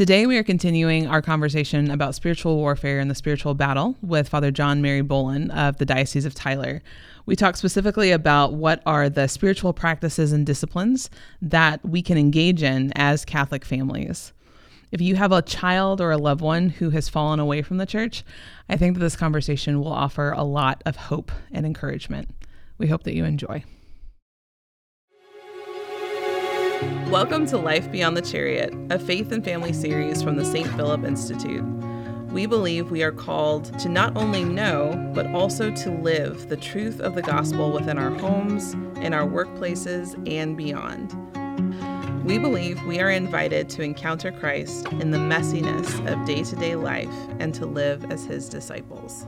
Today, we are continuing our conversation about spiritual warfare and the spiritual battle with Father John Mary Bowlin of the Diocese of Tyler. We talk specifically about what are the spiritual practices and disciplines that we can engage in as Catholic families. If you have a child or a loved one who has fallen away from the church, I think that this conversation will offer a lot of hope and encouragement. We hope that you enjoy. Welcome to Life Beyond the Chariot, a faith and family series from the St. Philip Institute. We believe we are called to not only know, but also to live the truth of the gospel within our homes, in our workplaces, and beyond. We believe we are invited to encounter Christ in the messiness of day to day life and to live as his disciples.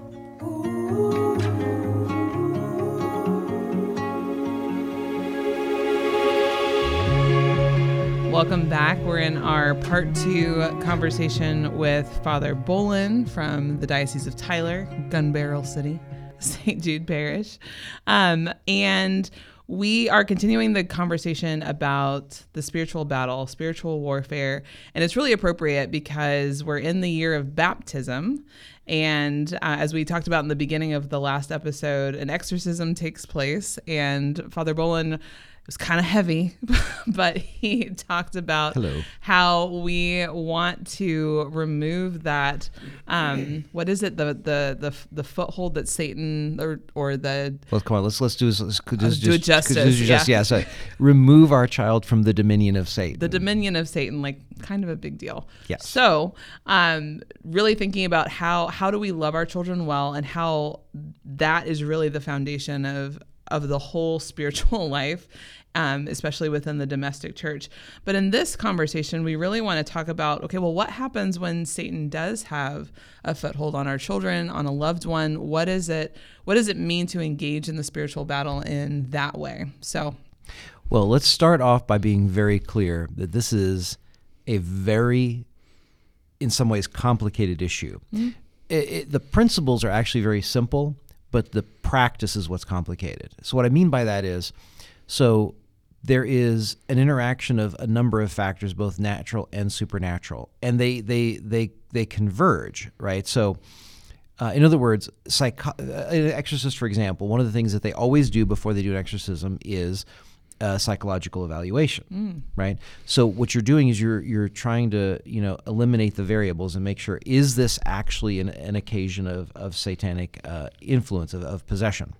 Welcome back. We're in our part two conversation with Father Bowlin from the Diocese of Tyler, Gun Barrel City, St. Jude Parish. Um, and we are continuing the conversation about the spiritual battle, spiritual warfare. And it's really appropriate because we're in the year of baptism. And uh, as we talked about in the beginning of the last episode, an exorcism takes place. And Father Bowlin it was kind of heavy, but he talked about Hello. how we want to remove that. Um, what is it? The the the the foothold that Satan or or the Well, come on. Let's let's do this. Let's, Let's do it justice, let's do just, yeah. yeah. So remove our child from the dominion of Satan. the dominion of Satan, like kind of a big deal. Yes. So, um, really thinking about how how do we love our children well, and how that is really the foundation of of the whole spiritual life. Um, especially within the domestic church. But in this conversation, we really want to talk about okay, well, what happens when Satan does have a foothold on our children, on a loved one? What is it? What does it mean to engage in the spiritual battle in that way? So, Well, let's start off by being very clear that this is a very, in some ways, complicated issue. It, it, the principles are actually very simple, but the practice is what's complicated. So, what I mean by that is, so there is an interaction of a number of factors, both natural and supernatural, and they they they they converge, right? So. Uh, in other words, psycho- uh, an exorcist, for example, one of the things that they always do before they do an exorcism is uh, psychological evaluation, right? So what you're doing is you're you're trying to you know eliminate the variables and make sure is this actually an, an occasion of of satanic uh, influence of, of possession,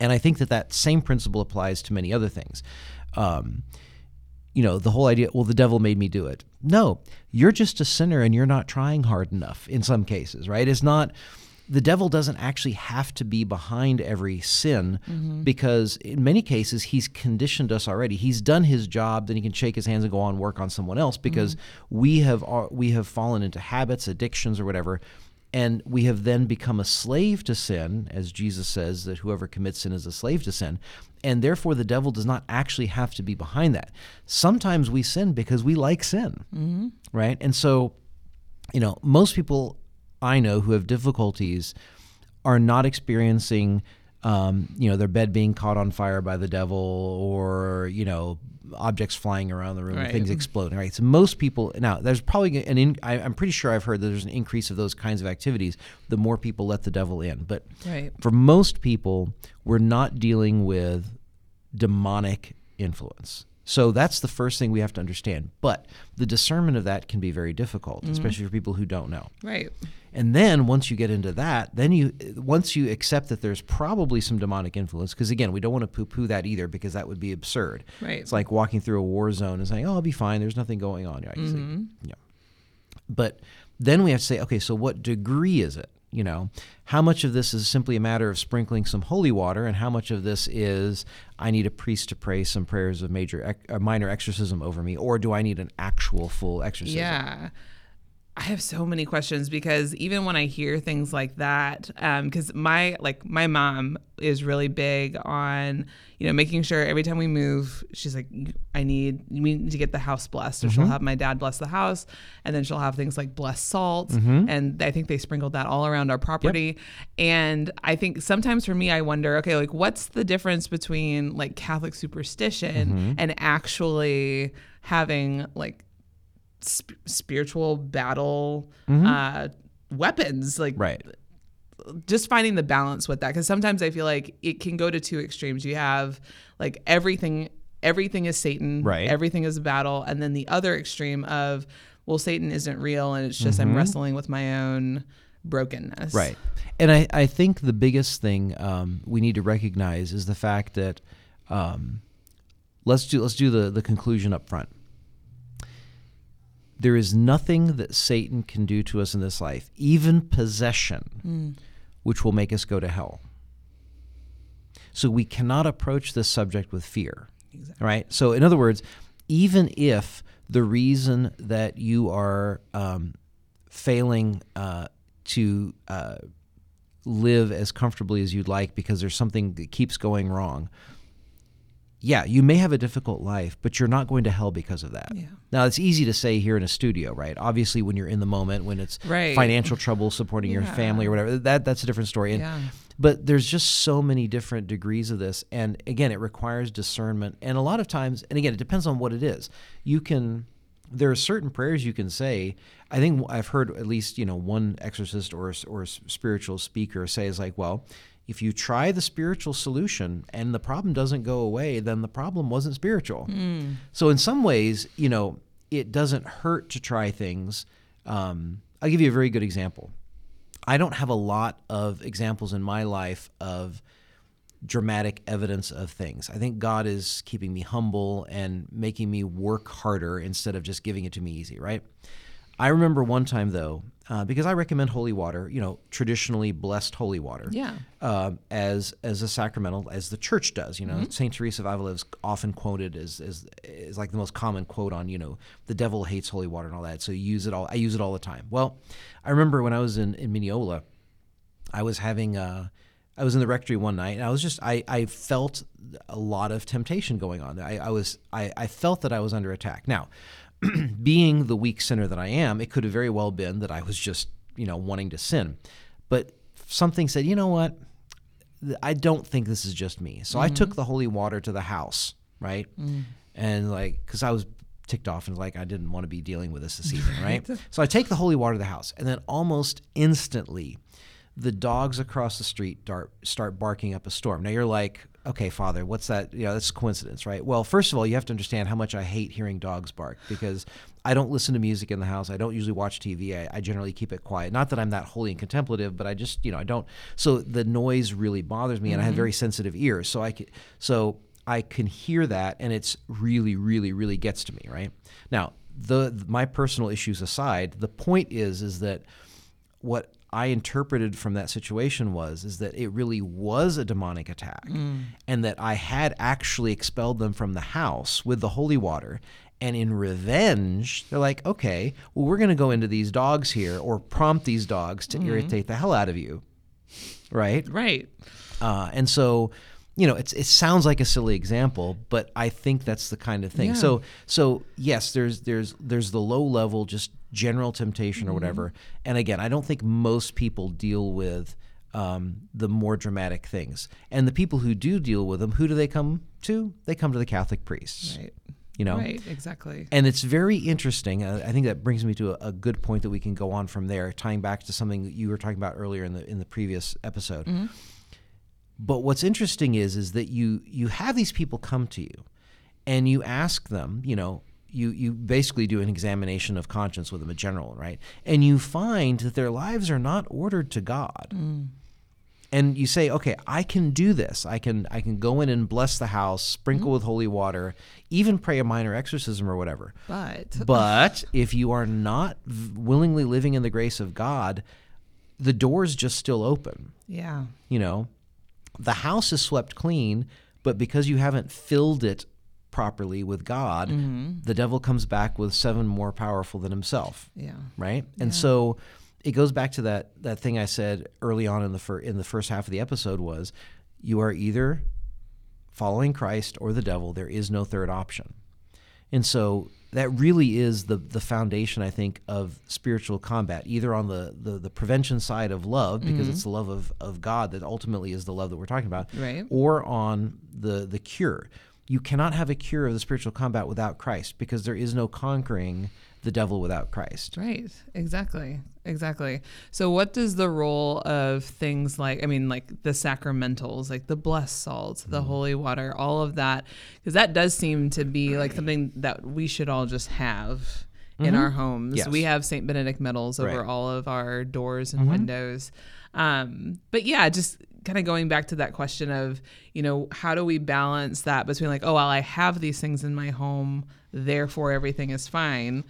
and I think that that same principle applies to many other things. Um, you know, the whole idea, well, the devil made me do it. No, you're just a sinner and you're not trying hard enough in some cases, right? It's not, the devil doesn't actually have to be behind every sin mm-hmm. because in many cases he's conditioned us already. He's done his job, then he can shake his hands and go on work on someone else because mm-hmm. we have we have fallen into habits, addictions or whatever and we have then become a slave to sin, as Jesus says that whoever commits sin is a slave to sin, and therefore the devil does not actually have to be behind that. Sometimes we sin because we like sin, mm-hmm. right? And so, you know, most people I know who have difficulties are not experiencing, um, you know, their bed being caught on fire by the devil or, you know, objects flying around the room, Right. things exploding, right? So most people, now there's probably an, in, I, I'm pretty sure I've heard that there's an increase of those kinds of activities the more people let the devil in. But right. for most people, we're not dealing with demonic influence. So that's the first thing we have to understand. But the discernment of that can be very difficult, mm-hmm. especially for people who don't know. Right. And then once you get into that, then you once you accept that there's probably some demonic influence, because again, we don't want to poo-poo that either, because that would be absurd. Right. It's like walking through a war zone and saying, "Oh, I'll be fine. There's nothing going on." Right? You see? Mm-hmm. Yeah. But then we have to say, okay, so what degree is it? You know, how much of this is simply a matter of sprinkling some holy water, and how much of this is I need a priest to pray some prayers of major, minor exorcism over me, or do I need an actual full exorcism? Yeah. I have so many questions because even when I hear things like that, um, because my like my mom is really big on you know making sure every time we move, she's like, I need we need to get the house blessed, or she'll mm-hmm. have my dad bless the house, and then she'll have things like blessed salt, mm-hmm. and I think they sprinkled that all around our property. And I think sometimes for me, I wonder, okay, like what's the difference between like Catholic superstition mm-hmm. and actually having like sp- spiritual battle uh, weapons. Like Right. just finding the balance with that because sometimes I feel like it can go to two extremes. You have like everything, everything is Satan, Right. Everything is a battle, and then the other extreme of well, Satan isn't real, and it's just I'm wrestling with my own brokenness, Right. And I, I think the biggest thing um, we need to recognize is the fact that um, let's do let's do the, the conclusion up front. There is nothing that Satan can do to us in this life, even possession, which will make us go to hell. So we cannot approach this subject with fear. Right? So, in other words, even if the reason that you are um, failing uh, to uh, live as comfortably as you'd like because there's something that keeps going wrong, yeah, you may have a difficult life, but you're not going to hell because of that. Yeah. Now, it's easy to say here in a studio, right? Obviously, when you're in the moment, when it's Right. financial trouble supporting your family or whatever, that that's a different story. And, Yeah. But there's just so many different degrees of this, and again, it requires discernment. And a lot of times, and again, it depends on what it is. You can. There are certain prayers you can say. I think I've heard at least you know one exorcist or or spiritual speaker say is like, well, if you try the spiritual solution and the problem doesn't go away, then the problem wasn't spiritual. So in some ways, you know, it doesn't hurt to try things. Um, I'll give you a very good example. I don't have a lot of examples in my life of dramatic evidence of things. I think God is keeping me humble and making me work harder instead of just giving it to me easy, right? I remember one time though, uh, because I recommend holy water, you know, traditionally blessed holy water, Yeah. uh, as as a sacramental, as the church does. You know, Mm-hmm. Saint Teresa of Avila is often quoted as, as is like the most common quote on you know the devil hates holy water and all that. So you use it all. I use it all the time. Well, I remember when I was in in Mineola, I was having uh, I was in the rectory one night and I was just I, I felt a lot of temptation going on. I, I was I, I felt that I was under attack. Now, being the weak sinner that I am, it could have very well been that I was just, you know, wanting to sin. But something said, you know what? I don't think this is just me. So I took mm-hmm. the holy water to the house, right? Mm. And like, because I was ticked off and like I didn't want to be dealing with this this evening, right? So I take the holy water to the house, and then almost instantly, the dogs across the street dart, start barking up a storm. Now you're like, okay, Father, what's that? You know, that's coincidence, right? Well, first of all, you have to understand how much I hate hearing dogs bark because I don't listen to music in the house. I don't usually watch TV. I, I generally keep it quiet. Not that I'm that holy and contemplative, but I just, you know, I don't. So the noise really bothers me, and I have mm-hmm. very sensitive ears. So I can, so I can hear that, and it's really, really, really gets to me, right? Now, the my personal issues aside, the point is, is that what I interpreted from that situation was is that it really was a demonic attack and that I had actually expelled them from the house with the holy water and in revenge they're like okay well we're going to go into these dogs here or prompt these dogs to irritate the hell out of you right Right. uh, and so, you know, it's, it sounds like a silly example, but I think that's the kind of thing. Yeah. So, so yes, there's there's there's the low level, just general temptation or whatever. And again, I don't think most people deal with um, the more dramatic things. And the people who do deal with them, who do they come to? They come to the Catholic priests. Right. You know, Right. Exactly. and it's very interesting. Uh, I think that brings me to a, a good point that we can go on from there, tying back to something that you were talking about earlier in the in the previous episode. But what's interesting is is that you you have these people come to you, and you ask them, you know, you you basically do an examination of conscience with them, a general, right? And you find that their lives are not ordered to God. Mm. And you say okay i can do this. I can i can go in and bless the house sprinkle mm-hmm. with holy water even pray a minor exorcism or whatever. But but if you are not v- willingly living in the grace of god the door's just still open. Yeah. you know? The house is swept clean but because you haven't filled it properly with god mm-hmm. the devil comes back with seven more powerful than himself Yeah. right? And so it goes back to that that thing I said early on in the fir- in the first half of the episode was you are either following Christ or the devil. There is no third option. And so that really is the the foundation I think of spiritual combat, either on the the, the prevention side of love because mm-hmm. it's the love of, of God that ultimately is the love that we're talking about, Right. or on the the cure. You cannot have a cure of the spiritual combat without Christ because there is no conquering the devil without Christ. Right. Exactly. Exactly. So, what does the role of things like, I mean, like the sacramentals, like the blessed salt, the Mm-hmm. holy water, all of that, because that does seem to be like something that we should all just have in our homes. Mm-hmm. Yes. We have St. Benedict medals over Right. Mm-hmm. all of our doors and windows. Um, but yeah, just kind of going back to that question of, you know, how do we balance that between like, oh, well, I have these things in my home, therefore everything is fine.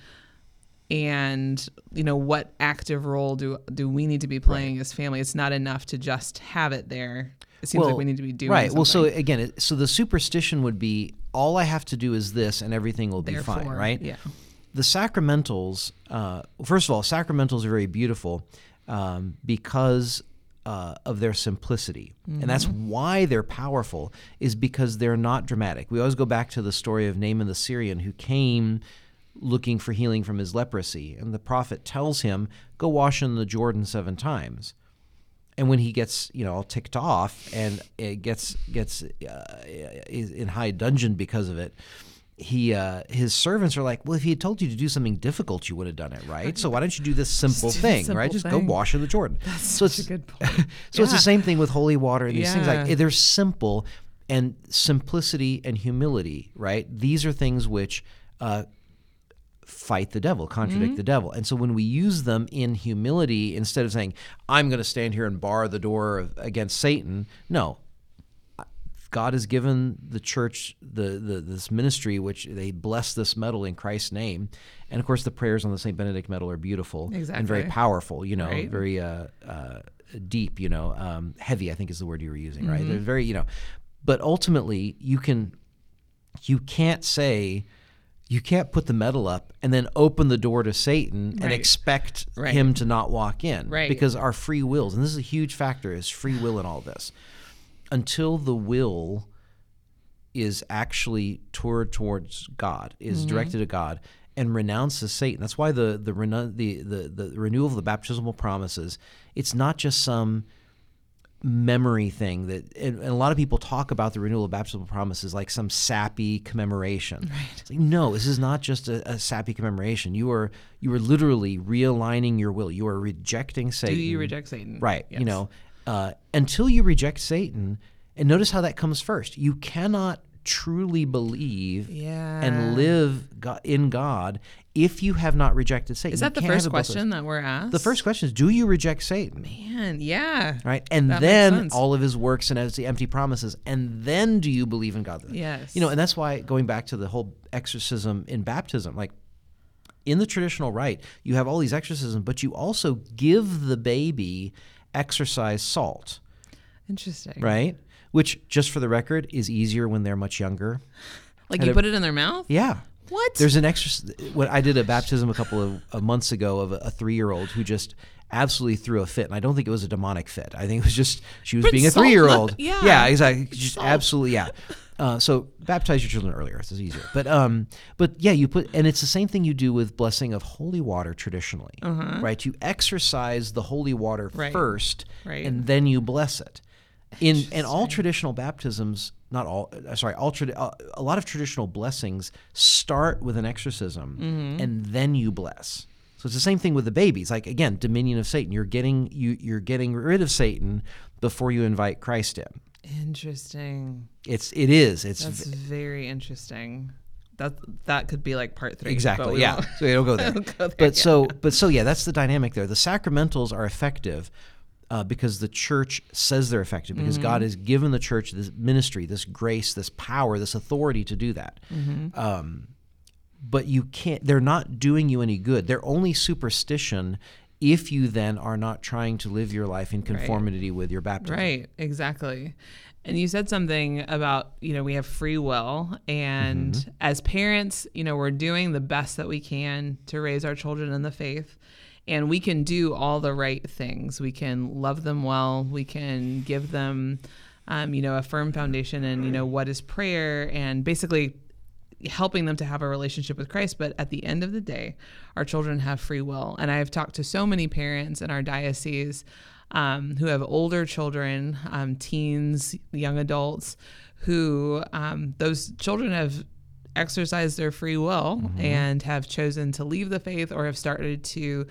And you know what active role do do we need to be playing as family? It's not enough to just have it there. It seems like we need to be doing right. Well, so again, so the superstition would be all I have to do is this, and everything will be fine, right? yeah. The sacramentals, uh, first of all, sacramentals are very beautiful um, because uh, of their simplicity, and that's why they're powerful. Is because they're not dramatic. We always go back to the story of Naaman the Syrian who came looking for healing from his leprosy, and the prophet tells him, "Go wash in the Jordan seven times." and when he gets you know all ticked off and it gets gets uh, is in high dungeon because of it he uh, his servants are like well if he had told you to do something difficult you would have done it right so why don't you do this simple do thing simple right just thing. go wash in the jordan so such a it's good point. so it's the same thing with holy water and these things like they're simple and simplicity and humility right these are things which uh, fight the devil, contradict Mm-hmm. the devil. And so when we use them in humility, instead of saying, I'm going to stand here and bar the door of, against Satan, no. God has given the church the, the this ministry, which they bless this medal in Christ's name, and of course the prayers on the Saint Benedict medal are beautiful and very powerful. You know, Right. very uh, uh, deep. You know, um, heavy. I think is the word you were using. Right? Mm-hmm. They're very. You know, but ultimately you can you can't say you can't put the medal up and then open the door to Satan and expect Right. him to not walk in. Right. Because our free wills, and this is a huge factor, is free will in all this. Until the will is actually toward towards God, is Mm-hmm. directed to God, and renounces Satan. That's why the the, the the the renewal of the baptismal promises. It's not just some memory thing that and, and a lot of people talk about the renewal of baptismal promises like some sappy commemoration Right. like, no this is not just a, a sappy commemoration you are you are literally realigning your will you are rejecting Satan. do you reject satan right you know uh, until you reject satan and notice how that comes first you cannot truly believe yeah and live in god if you have not rejected satan is You that the first it both ways. question that we're asked the first question is do you reject satan man yeah right? And That then all of his works and as the empty promises, and then do you believe in God? Yes. You know, and that's why going back to the whole exorcism in baptism, like in the traditional rite, you have all these exorcisms, but you also give the baby exorcise salt, interesting right? Which, just for the record, is easier when they're much younger. like And you it- put it in their mouth Yeah. what There's an extra. When I did a baptism a couple of, of months ago of a, a three year old who just absolutely threw a fit, and I don't think it was a demonic fit. I think it was just she was Put being a three in year the- old. yeah. yeah, exactly. Just Salt. absolutely, yeah. Uh, so baptize your children earlier; it's easier. But um, but yeah, you put, and it's the same thing you do with blessing of holy water traditionally, right? You exorcise the holy water Uh-huh. Right. first, Right. and then you bless it. In and all traditional baptisms, not all, uh, sorry, all tradi- uh, a lot of traditional blessings start with an exorcism, Mm-hmm. and then you bless. So it's the same thing with the babies. Like again, dominion of Satan. You're getting you you're getting rid of Satan before you invite Christ in. Interesting It's it is it's that's v- very interesting that that could be like part three exactly yeah. won't- So it'll go there. won't go there but yet. so but so yeah, that's the dynamic there. The sacramentals are effective. Uh, because the church says they're effective, because Mm-hmm. God has given the church this ministry, this grace, this power, this authority to do that. Mm-hmm. Um, but you can't they're not doing you any good they're only superstition if you then are not trying to live your life in conformity with your baptism Right, exactly. And you said something about, you know, we have free will. And Mm-hmm. as parents, you know, we're doing the best that we can to raise our children in the faith. And we can do all the right things. We can love them well. We can give them, um, you know, a firm foundation and, you know, what is prayer and basically helping them to have a relationship with Christ. But at the end of the day, our children have free will. And I've talked to so many parents in our diocese um, who have older children, um, teens, young adults, who um, those children have exercised their free will and have chosen to leave the faith or have started to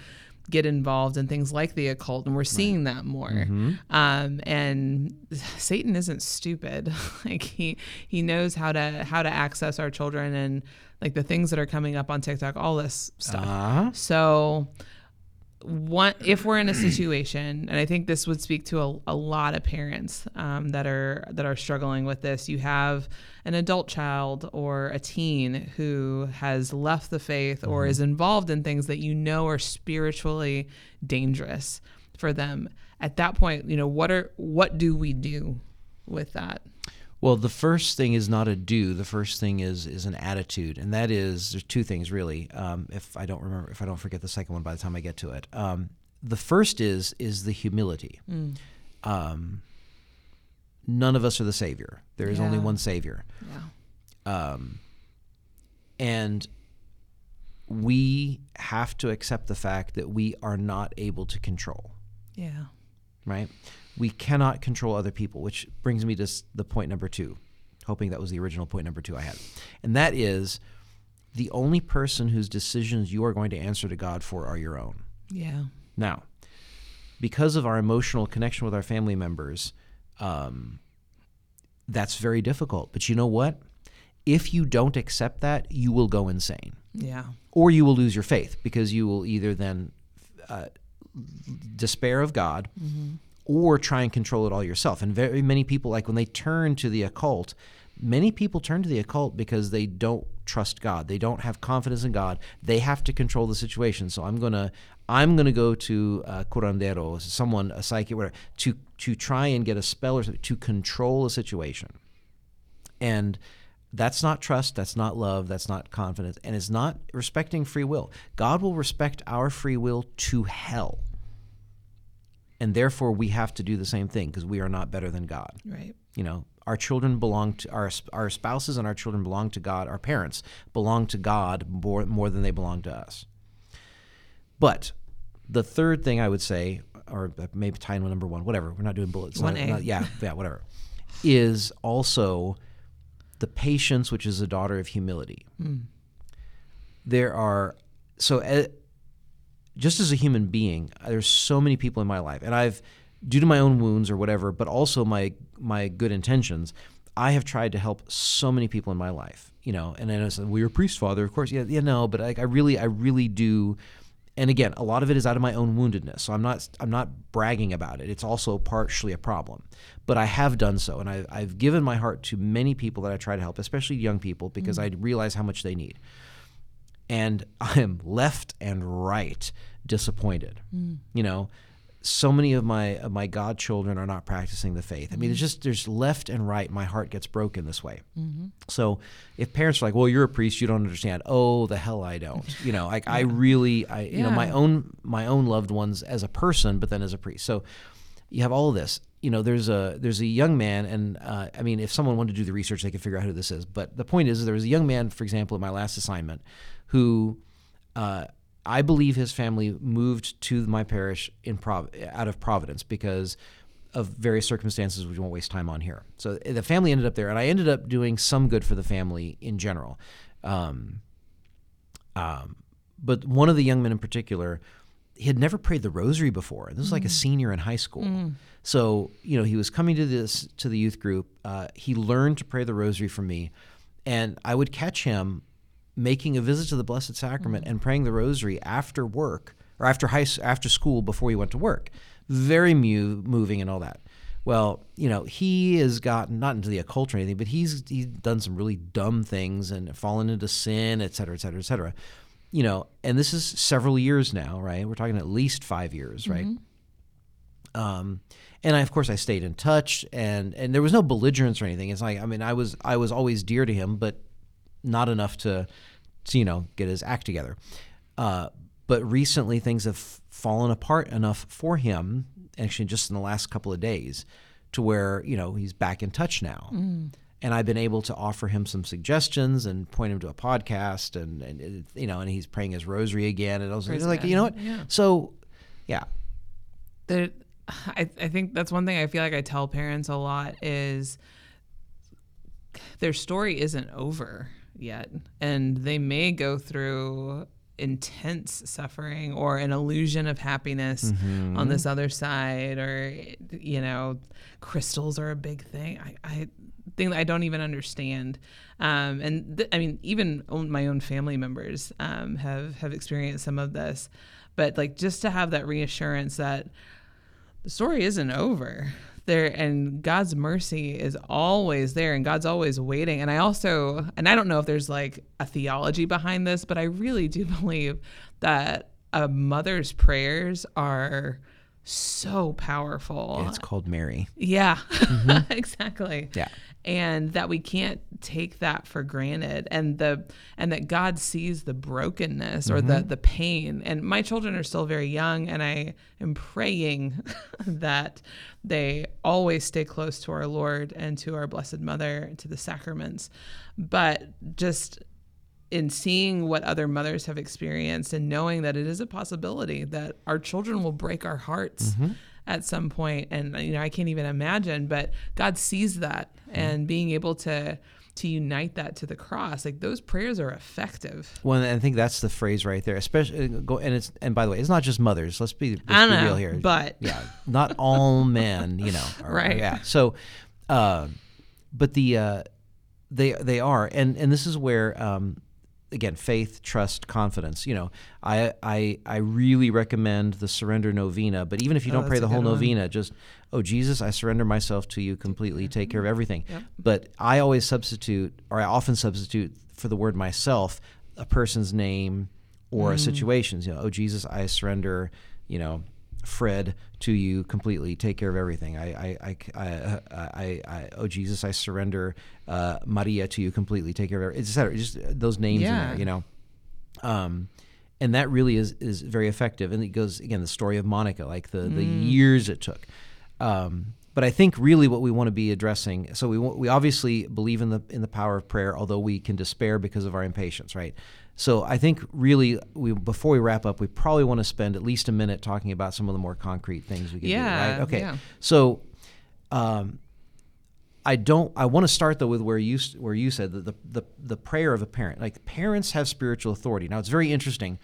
get involved in things like the occult and we're seeing that more. Um, and satan isn't stupid. Like he he knows how to how to access our children and like the things that are coming up on tiktok all this stuff. Uh-huh. so one if we're in a situation and i think this would speak to a, a lot of parents um, that are that are struggling with this you have an adult child or a teen who has left the faith or is involved in things that you know are spiritually dangerous for them. At that point you know what are what do we do with that Well, the first thing is not a do. The first thing is is an attitude, and that is there's two things really. Um, if I don't remember, if I don't forget the second one by the time I get to it, um, the first is is the humility. Um, none of us are the savior. There is only one savior, yeah um, and we have to accept the fact that we are not able to control yeah right? We cannot control other people, which brings me to the point number two, hoping that was the original point number two I had. And that is the only person whose decisions you are going to answer to God for are your own. yeah Now, because of our emotional connection with our family members, um, that's very difficult. But you know what? If you don't accept that, you will go insane yeah or you will lose your faith because you will either then uh, despair of God or try and control it all yourself. And very many people, like when they turn to the occult, many people turn to the occult because they don't trust God. They don't have confidence in God. They have to control the situation. So I'm gonna I'm gonna go to uh, curandero, someone a psychic, whatever, to to try and get a spell or to control a situation. And that's not trust, that's not love, that's not confidence, and it's not respecting free will. God will respect our free will to hell. And therefore, we have to do the same thing because we are not better than God. right You know, our children belong to our our spouses and our children belong to God. Our parents belong to God more, more than they belong to us. But the third thing I would say, or maybe tie in with number one, whatever. We're not doing bullets. One Not- A. not- yeah, yeah, whatever. Is also the patience, which is a daughter of humility. There are so. Uh, just as a human being, uh, there's so many people in my life, and I've, due to my own wounds or whatever, but also my my good intentions, I have tried to help so many people in my life. You know, and I said, "Well, you're a priest, father, of course." Yeah, yeah, no, but like I really, I really do. And again, a lot of it is out of my own woundedness, so I'm not I'm not bragging about it. It's also partially a problem, but I have done so, and I, I've given my heart to many people that I try to help, especially young people, because mm. I realize how much they need and I am left and right disappointed. Mm. You know, so many of my of my godchildren are not practicing the faith. I mean, it's mm. just there's left and right. My heart gets broken this way. Mm-hmm. So if parents are like, "Well, you're a priest, you don't understand," oh, the hell I don't. You know, like I really, I you know, my own my own loved ones as a person, but then as a priest. So you have all of this. You know, there's a there's a young man, and uh, I mean, if someone wanted to do the research, they could figure out who this is. But the point is, there was a young man, for example, at my last assignment, who uh, I believe his family moved to my parish in Prov- out of Providence because of various circumstances which we won't waste time on here. So the family ended up there, and I ended up doing some good for the family in general. Um, um, but one of the young men in particular, he had never prayed the rosary before. This was like a senior in high school. So you know he was coming to this to the youth group. Uh, he learned to pray the rosary from me, and I would catch him making a visit to the Blessed Sacrament and praying the rosary after work or after high after school before he went to work. Very mu- moving and all that. Well, you know, he has gotten not into the occult or anything, but he's he's done some really dumb things and fallen into sin, et cetera, et cetera, et cetera. You know, and this is several years now, right? We're talking at least five years, right? Um, and I, of course, I stayed in touch, and and there was no belligerence or anything. It's like, I mean, I was I was always dear to him, but not enough to, to you know, get his act together. Uh, but recently, things have fallen apart enough for him, actually, just in the last couple of days, to where you know he's back in touch now. And I've been able to offer him some suggestions and point him to a podcast, and, and you know, and he's praying his rosary again. And I was Praise like, God. you know what? Yeah. So, yeah, there I, I think that's one thing I feel like I tell parents a lot is their story isn't over yet, and they may go through intense suffering or an illusion of happiness Mm-hmm. on this other side or you know crystals are a big thing. I, I think that i don't even understand. Um, and th- i mean even own, my own family members um, have have experienced some of this. But like just to have that reassurance that the story isn't over there and god's mercy is always there and god's always waiting and i also and i don't know if there's like a theology behind this but i really do believe that a mother's prayers are so powerful It's called Mary. yeah, mm-hmm. exactly. Yeah. And that we can't take that for granted and the and that God sees the brokenness or the mm-hmm. the pain. And my children are still very young and I am praying that they always stay close to our Lord and to our blessed mother, to the sacraments. But just in seeing what other mothers have experienced and knowing that it is a possibility that our children will break our hearts mm-hmm. At some point and you know I can't even imagine but God sees that and being able to to unite that to the cross like those prayers are effective Well, and I think that's the phrase right there. Especially go and it's and by the way, it's not just mothers. Let's be, let's be know, real here. but- yeah, not all men, you know. are- Right. Yeah. So, uh, but the uh, they they are, and and this is where um, again faith, trust, confidence. You know, I I I really recommend the surrender novena. But even if you Oh, don't pray the whole good one. novena, just oh Jesus, I surrender myself to you completely. Take care of everything. Yep. But I always substitute, or I often substitute for the word myself, a person's name or Mm. a situations. You know, oh Jesus, I surrender. You know, Fred to you completely. Take care of everything. I, I, I, I, I, I oh Jesus, I surrender uh, Maria to you completely. Take care of everything, etc. Just those names in Yeah. there. You know. Um, and that really is is very effective. And it goes again the story of Monica, like the the years it took. Um, but I think really what we want to be addressing. So we we obviously believe in the in the power of prayer, although we can despair because of our impatience, right? So I think really we before we wrap up, we probably want to spend at least a minute talking about some of the more concrete things we can Yeah, do, right? Okay. yeah. So um, I don't. I want to start though with where you where you said that the, the the prayer of a parent. Like parents have spiritual authority. Now it's very interesting,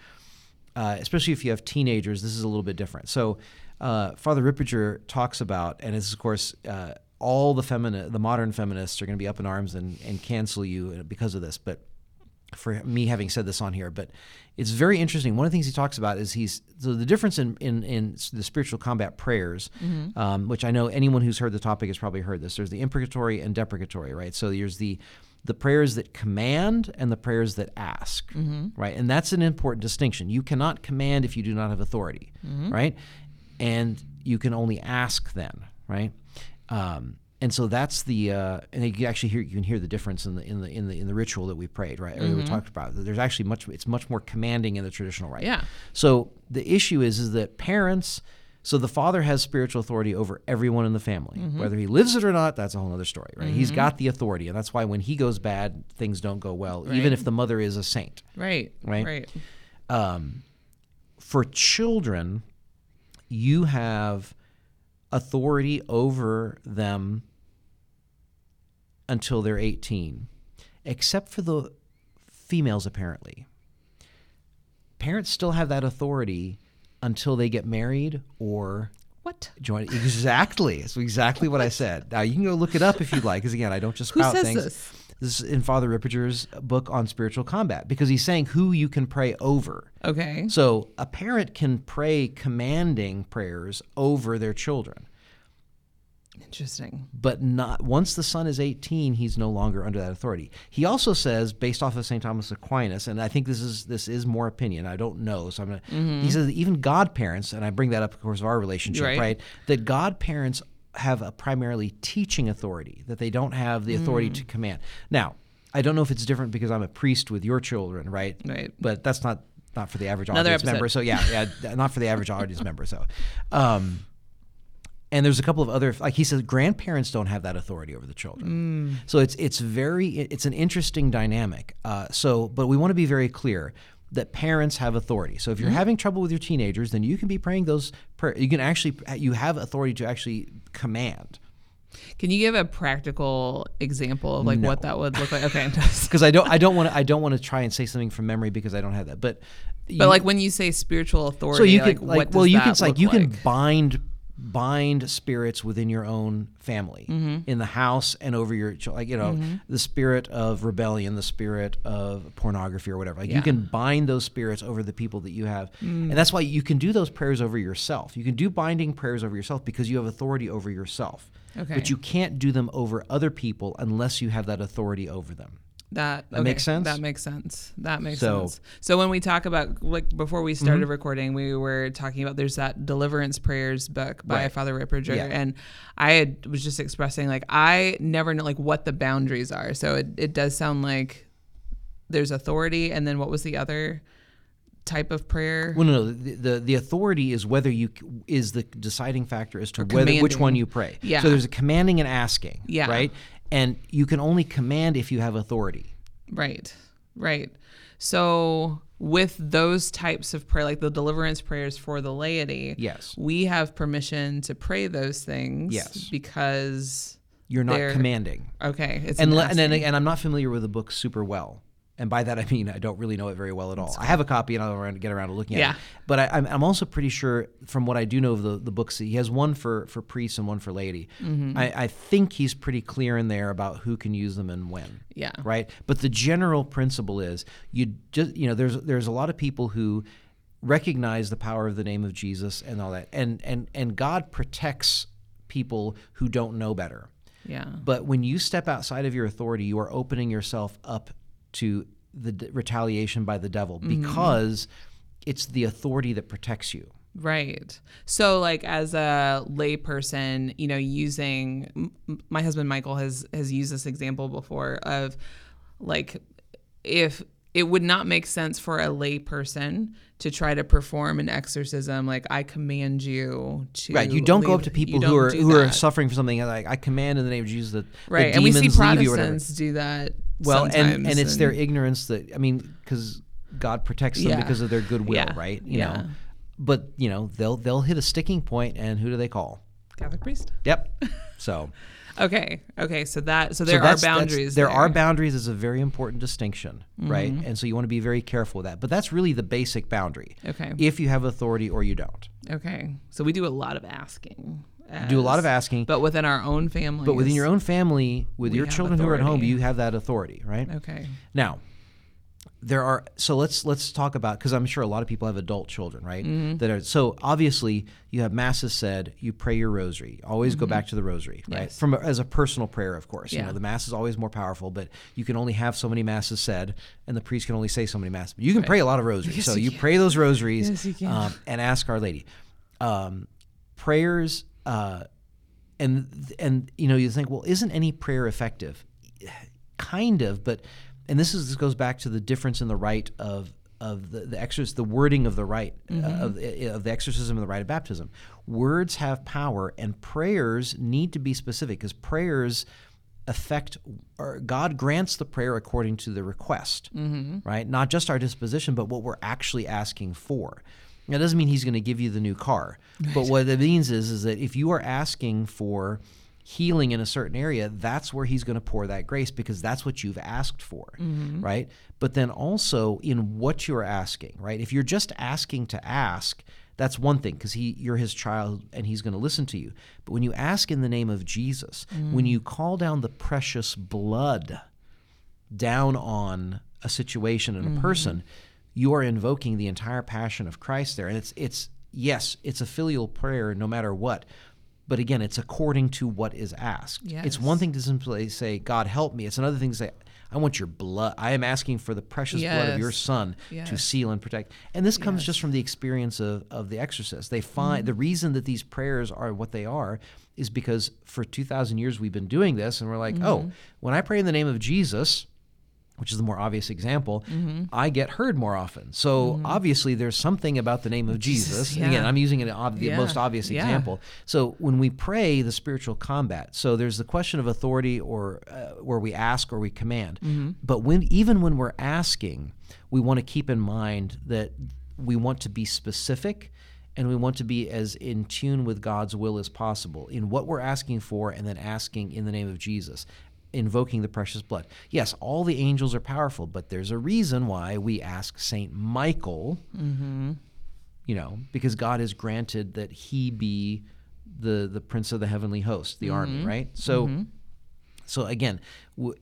uh, especially if you have teenagers. This is a little bit different. So uh, Father Ripperger talks about, and this is of course. Uh, all the femini- the modern feminists are going to be up in arms and, and cancel you because of this. But for me having said this on here, but it's very interesting. One of the things he talks about is he's so the difference in in, in the spiritual combat prayers, um, which I know anyone who's heard the topic has probably heard this. There's the imprecatory and deprecatory, right? So there's the the prayers that command and the prayers that ask, right? And that's an important distinction. You cannot command if you do not have authority, right? And you can only ask then, right? Um, and so that's the uh, and you can actually hear you can hear the difference in the in the in the in the ritual that we prayed right or we talked about. There's actually much it's much more commanding in the traditional rite. Yeah. So the issue is is that parents. So the father has spiritual authority over everyone in the family, whether he lives it or not. That's a whole other story, right? He's got the authority, and that's why when he goes bad, things don't go well, even if the mother is a saint. right Right. right Um, for children, you have authority over them until they're 18, except for the females, apparently. Parents still have that authority until they get married or what join. Exactly. It's exactly what I said. Now, you can go look it up if you'd like, because again, I don't just Who spout says things. this? This is in Father Ripperger's book on spiritual combat, because he's saying who you can pray over. okay So a parent can pray commanding prayers over their children, interesting but not once the son is 18, he's no longer under that authority. He also says, based off of St. Thomas Aquinas, and I think this is this is more opinion. I don't know, so I'm gonna. He says that even godparents, and I bring that up, of course, of our relationship, Right. right? That godparents have a primarily teaching authority, that they don't have the authority to command. Now, I don't know if it's different because I'm a priest with your children, right? Right. But that's not not for the average Another audience episode. member. So yeah, yeah, not for the average audience member. So, um, and there's a couple of other like he says grandparents don't have that authority over the children. So it's it's very it's an interesting dynamic. Uh, so, but we want to be very clear that parents have authority. So if you're having trouble with your teenagers, then you can be praying those. Prayer, you can actually you have authority to actually command. Can you give a practical example of like No. what that would look like? Okay. Because I don't I don't want to I don't want to try and say something from memory because I don't have that. But but like when you say spiritual authority, so you like, what like does well you can like you can bind bind spirits within your own family Mm-hmm. in the house and over your like you know the spirit of rebellion the spirit of pornography or whatever like Yeah. you can bind those spirits over the people that you have Mm. and that's why you can do those prayers over yourself you can do binding prayers over yourself because you have authority over yourself Okay. but you can't do them over other people unless you have that authority over them That, That makes sense? That makes sense. That makes So- sense. So when we talk about like before we started mm-hmm. recording, we were talking about there's that deliverance prayers book by Right. Father Ripperger, Yeah. and I had, was just expressing like I never know like what the boundaries are. So it, it does sound like there's authority, and then what was the other type of prayer? Well, no, no. The, the the authority is whether you is the deciding factor as to whether which one you pray. Yeah. So there's a commanding and asking. Yeah. Right. And you can only command if you have authority. Right, right. So with those types of prayer, like the deliverance prayers for the laity, Yes. we have permission to pray those things. Yes. because You're not commanding. okay, it's And le- and, and I'm not familiar with the book super well. And by that I mean I don't really know it very well at all. I have a copy and I'll get around to looking at Yeah. it. But I, I'm, I'm also pretty sure, from what I do know of the, the books, he has one for, for priests and one for laity. Mm-hmm. I, I think he's pretty clear in there about who can use them and when. yeah, right? But the general principle is you just you know there's there's a lot of people who recognize the power of the name of Jesus and all that, and and and God protects people who don't know better. yeah, But when you step outside of your authority, you are opening yourself up to the d- retaliation by the devil mm-hmm. because it's the authority that protects you. right. So like as a layperson, you know, using m- my husband Michael has has used this example before of like if it would not make sense for a layperson to try to perform an exorcism like I command you to Right, you don't go up to people who are who are suffering from something like I command in the name of Jesus that right, the and we see demons leave you or whatever. Protestants do that. Well, and, sometimes, and it's their ignorance that I mean, because God protects them Yeah. because of their goodwill, Yeah. right? You Yeah. know, but you know they'll they'll hit a sticking point, and who do they call? Catholic priest. Yep. So, Okay. Okay. So that so so there are that's- that's- boundaries. There are boundaries is a very important distinction, right? Mm-hmm. And so you want to be very careful with that. But that's really the basic boundary. Okay. If you have authority or you don't, Okay. So we do a lot of asking. Do a lot of asking. but within our own family. But within your own family, with your children who are at home, you have that authority, right? Okay. Now, there are so let's let's talk about because I'm sure a lot of people have adult children, right? Mm-hmm. That are so obviously you have masses said, you pray your rosary. Always go back to the rosary, right? Mm-hmm. Yes. From a, as a personal prayer, of course. You know, the mass is always more powerful, but you can only have so many masses said, and the priest can only say so many masses. But you can pray a lot of rosaries. Yes, so you pray those rosaries Yes. Um, and ask Our Lady. Um, prayers. Uh, and and you know you think well isn't any prayer effective? Kind of but and this is this goes back to the difference in the rite of of the, the exorc the wording of the rite uh, of, of the exorcism and the rite of baptism. Words have power and prayers need to be specific because prayers affect or god grants the prayer according to the request right? Not just our disposition but what we're actually asking for that doesn't mean he's going to give you the new car. But what it means is is that if you are asking for healing in a certain area that's where he's going to pour that grace because that's what you've asked for mm-hmm. right? But then also in what you're asking right? If you're just asking to ask that's one thing because he you're his child and he's going to listen to you. But when you ask in the name of jesus when mm. you call down the precious blood down on a situation and a mm-hmm. person, you are invoking the entire passion of Christ there. And it's it's yes, it's a filial prayer no matter what. But again, it's according to what is asked. It's one thing to simply say, God help me. It's another thing to say, I want your blood. I am asking for the precious blood of your Yes. son to seal and protect. And this comes just from the experience of, of the exorcist. They find mm-hmm. the reason that these prayers are what they are is because for 2,000 years we've been doing this, and we're like, oh, mm-hmm. when I pray in the name of Jesus, which is the more obvious example, I get heard more often. So obviously, there's something about the name of Jesus. And Again. I'm using an ob- the Yeah, most obvious yeah. example. So when we pray the spiritual combat, so there's the question of authority, or uh, where we ask or we command. Mm-hmm. But when even when we're asking, we want to keep in mind that we want to be specific. and we want to be as in tune with God's will as possible in what we're asking for and then asking in the name of Jesus invoking the precious blood. Yes, all the angels are powerful, but there's a reason why we ask Saint Michael. Mm-hmm. You know, because God has granted that he be the the prince of the heavenly host, the army, right? So. So again,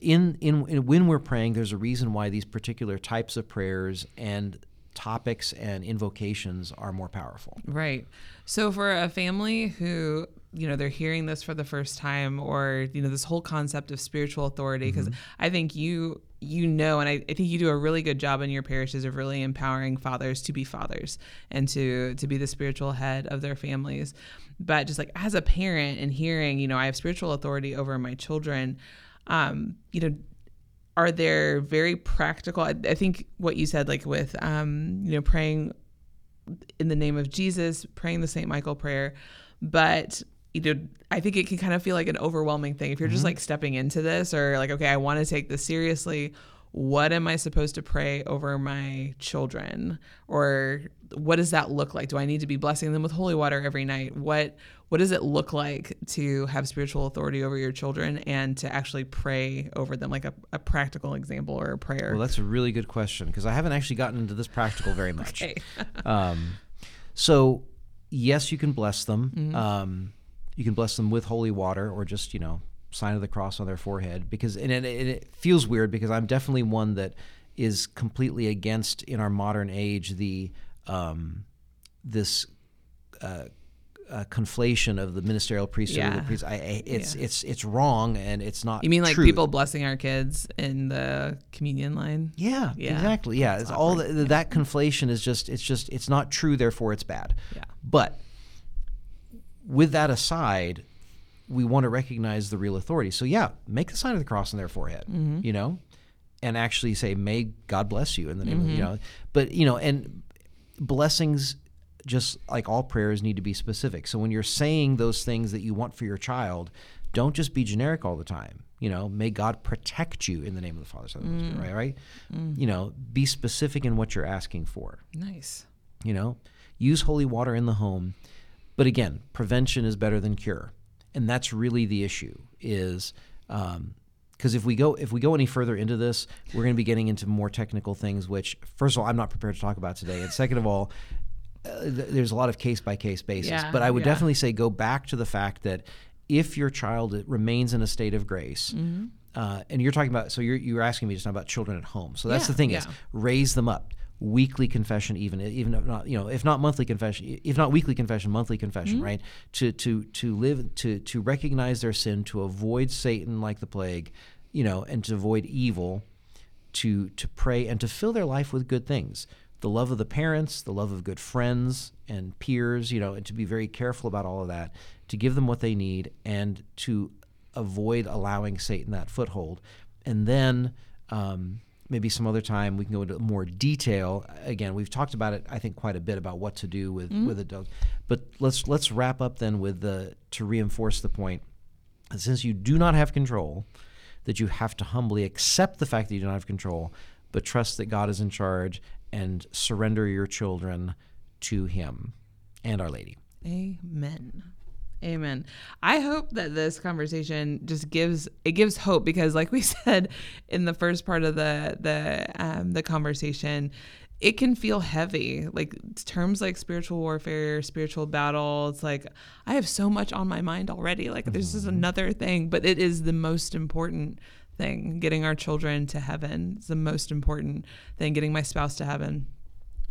in, in in when we're praying, there's a reason why these particular types of prayers and topics and invocations are more powerful. Right. So for a family who, you know, they're hearing this for the first time or, you know, this whole concept of spiritual authority, because I think you you know, and I, I think you do a really good job in your parishes of really empowering fathers to be fathers and to to be the spiritual head of their families. But just like as a parent and hearing, you know, I have spiritual authority over my children, um, you know, are there very practical? I, I think what you said like with um you know praying in the name of jesus praying the saint michael prayer but you know i think it can kind of feel like an overwhelming thing. If you're just like stepping into this or like okay i want to take this seriously what am i supposed to pray over my children or what does that look like do i need to be blessing them with holy water every night what what does it look like to have spiritual authority over your children and to actually pray over them like a, a practical example or a prayer Well, that's a really good question because I haven't actually gotten into this practical very much. Okay. um, so, yes, you can bless them. Mm-hmm. Um, you can bless them with holy water or just, you know, sign of the cross on their forehead because, and it, it, feels weird because I'm definitely one that is completely against in our modern age the um, this uh, uh, conflation of the ministerial priesthood. and Yeah. The priest. I, I, it's Yeah. it's it's wrong and it's not. You mean like truth. people blessing our kids in the communion line? Yeah, Yeah. exactly. Yeah, it's all that, that conflation is just it's just it's not true. Therefore, it's bad. Yeah. But with that aside, we want to recognize the real authority. So yeah, make the sign of the cross on their forehead. Mm-hmm. You know, and actually say, "May God bless you" in the name of Mm-hmm. you know. But you know, and blessings. Just like all prayers need to be specific. So when you're saying those things that you want for your child, don't just be generic all the time. You know, may God protect you in the name of the Father, Son, and Holy Mm. Spirit, right? Right? You know, be specific in what you're asking for. Nice. You know, use holy water in the home. But again, prevention is better than cure, and that's really the issue. Is because if we go if we go any further into this, we're going to be getting into more technical things. Which, first of all, I'm not prepared to talk about today, and second of all, uh, th- there's a lot of case by case basis. Yeah, but I would yeah. definitely say go back to the fact that if your child remains in a state of grace. Mm-hmm. Uh, and you're talking about, so you're, you're asking me just now about children at home. So that's Yeah, the thing is raise them up weekly confession even even if not you know if not monthly confession if not weekly confession monthly confession Mm-hmm. right? To to to live to to recognize their sin to avoid satan like the plague you know and to avoid evil to to pray and to fill their life with good things. The love of the parents the love of good friends and peers you know and to be very careful about all of that to give them what they need and to avoid allowing satan that foothold. And then um, maybe some other time we can go into more detail. Again we've talked about it i think quite a bit about what to do with mm-hmm. with adults. But let's let's wrap up then with the to reinforce the point since you do not have control that you have to humbly accept the fact that you don't have control but trust that god is in charge and surrender your children to him and our lady. Amen. Amen. I hope that this conversation just gives it gives hope because, like we said in the first part of the the um, the conversation, it can feel heavy. Like terms like spiritual warfare, spiritual battle. It's like I have so much on my mind already. Like this is another thing, but it is the most important thing. Getting our children to heaven is the most important thing. Getting my spouse to heaven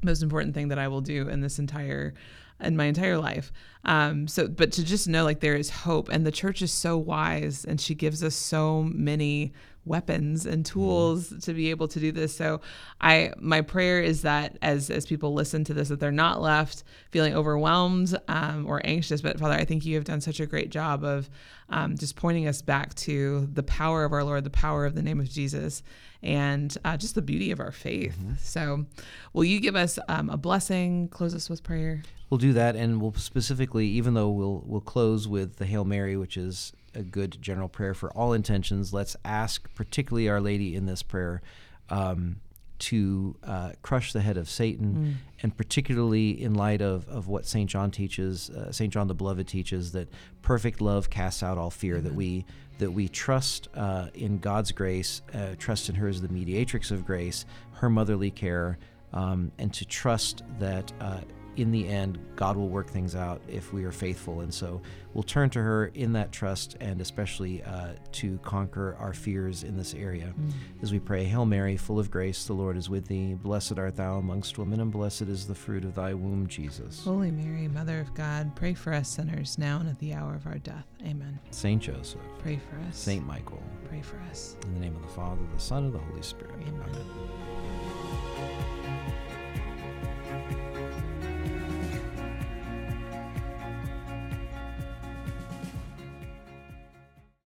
most important thing that I will do in this entire in my entire life. Um, so, but to just know like there is hope, and the church is so wise, and she gives us so many weapons and tools to be able to do this. So, I my prayer is that as as people listen to this, that they're not left feeling overwhelmed um, or anxious. But Father, I think you have done such a great job of um, just pointing us back to the power of our Lord, the power of the name of Jesus, and uh, just the beauty of our faith. So, will you give us um, a blessing? Close us with prayer. We'll do that, and we'll specifically, even though we'll we'll close with the Hail Mary, which is a good general prayer for all intentions. Let's ask, particularly Our Lady, in this prayer, um, to uh, crush the head of Satan, and particularly in light of, of what St. John teaches, uh, St. John the Beloved teaches that perfect love casts out all fear, that we that we trust uh, in God's grace, uh, trust in her as the mediatrix of grace, her motherly care, um, and to trust that uh, in the end, God will work things out if we are faithful. And so we'll turn to her in that trust and especially uh, to conquer our fears in this area. Mm. As we pray, Hail Mary, full of grace, the Lord is with thee. Blessed art thou amongst women, and blessed is the fruit of thy womb, Jesus. Holy Mary, Mother of God, pray for us sinners now and at the hour of our death. Amen. Saint Joseph, pray for us. Saint Michael, pray for us. In the name of the Father, the Son, and the Holy Spirit. Amen. Amen.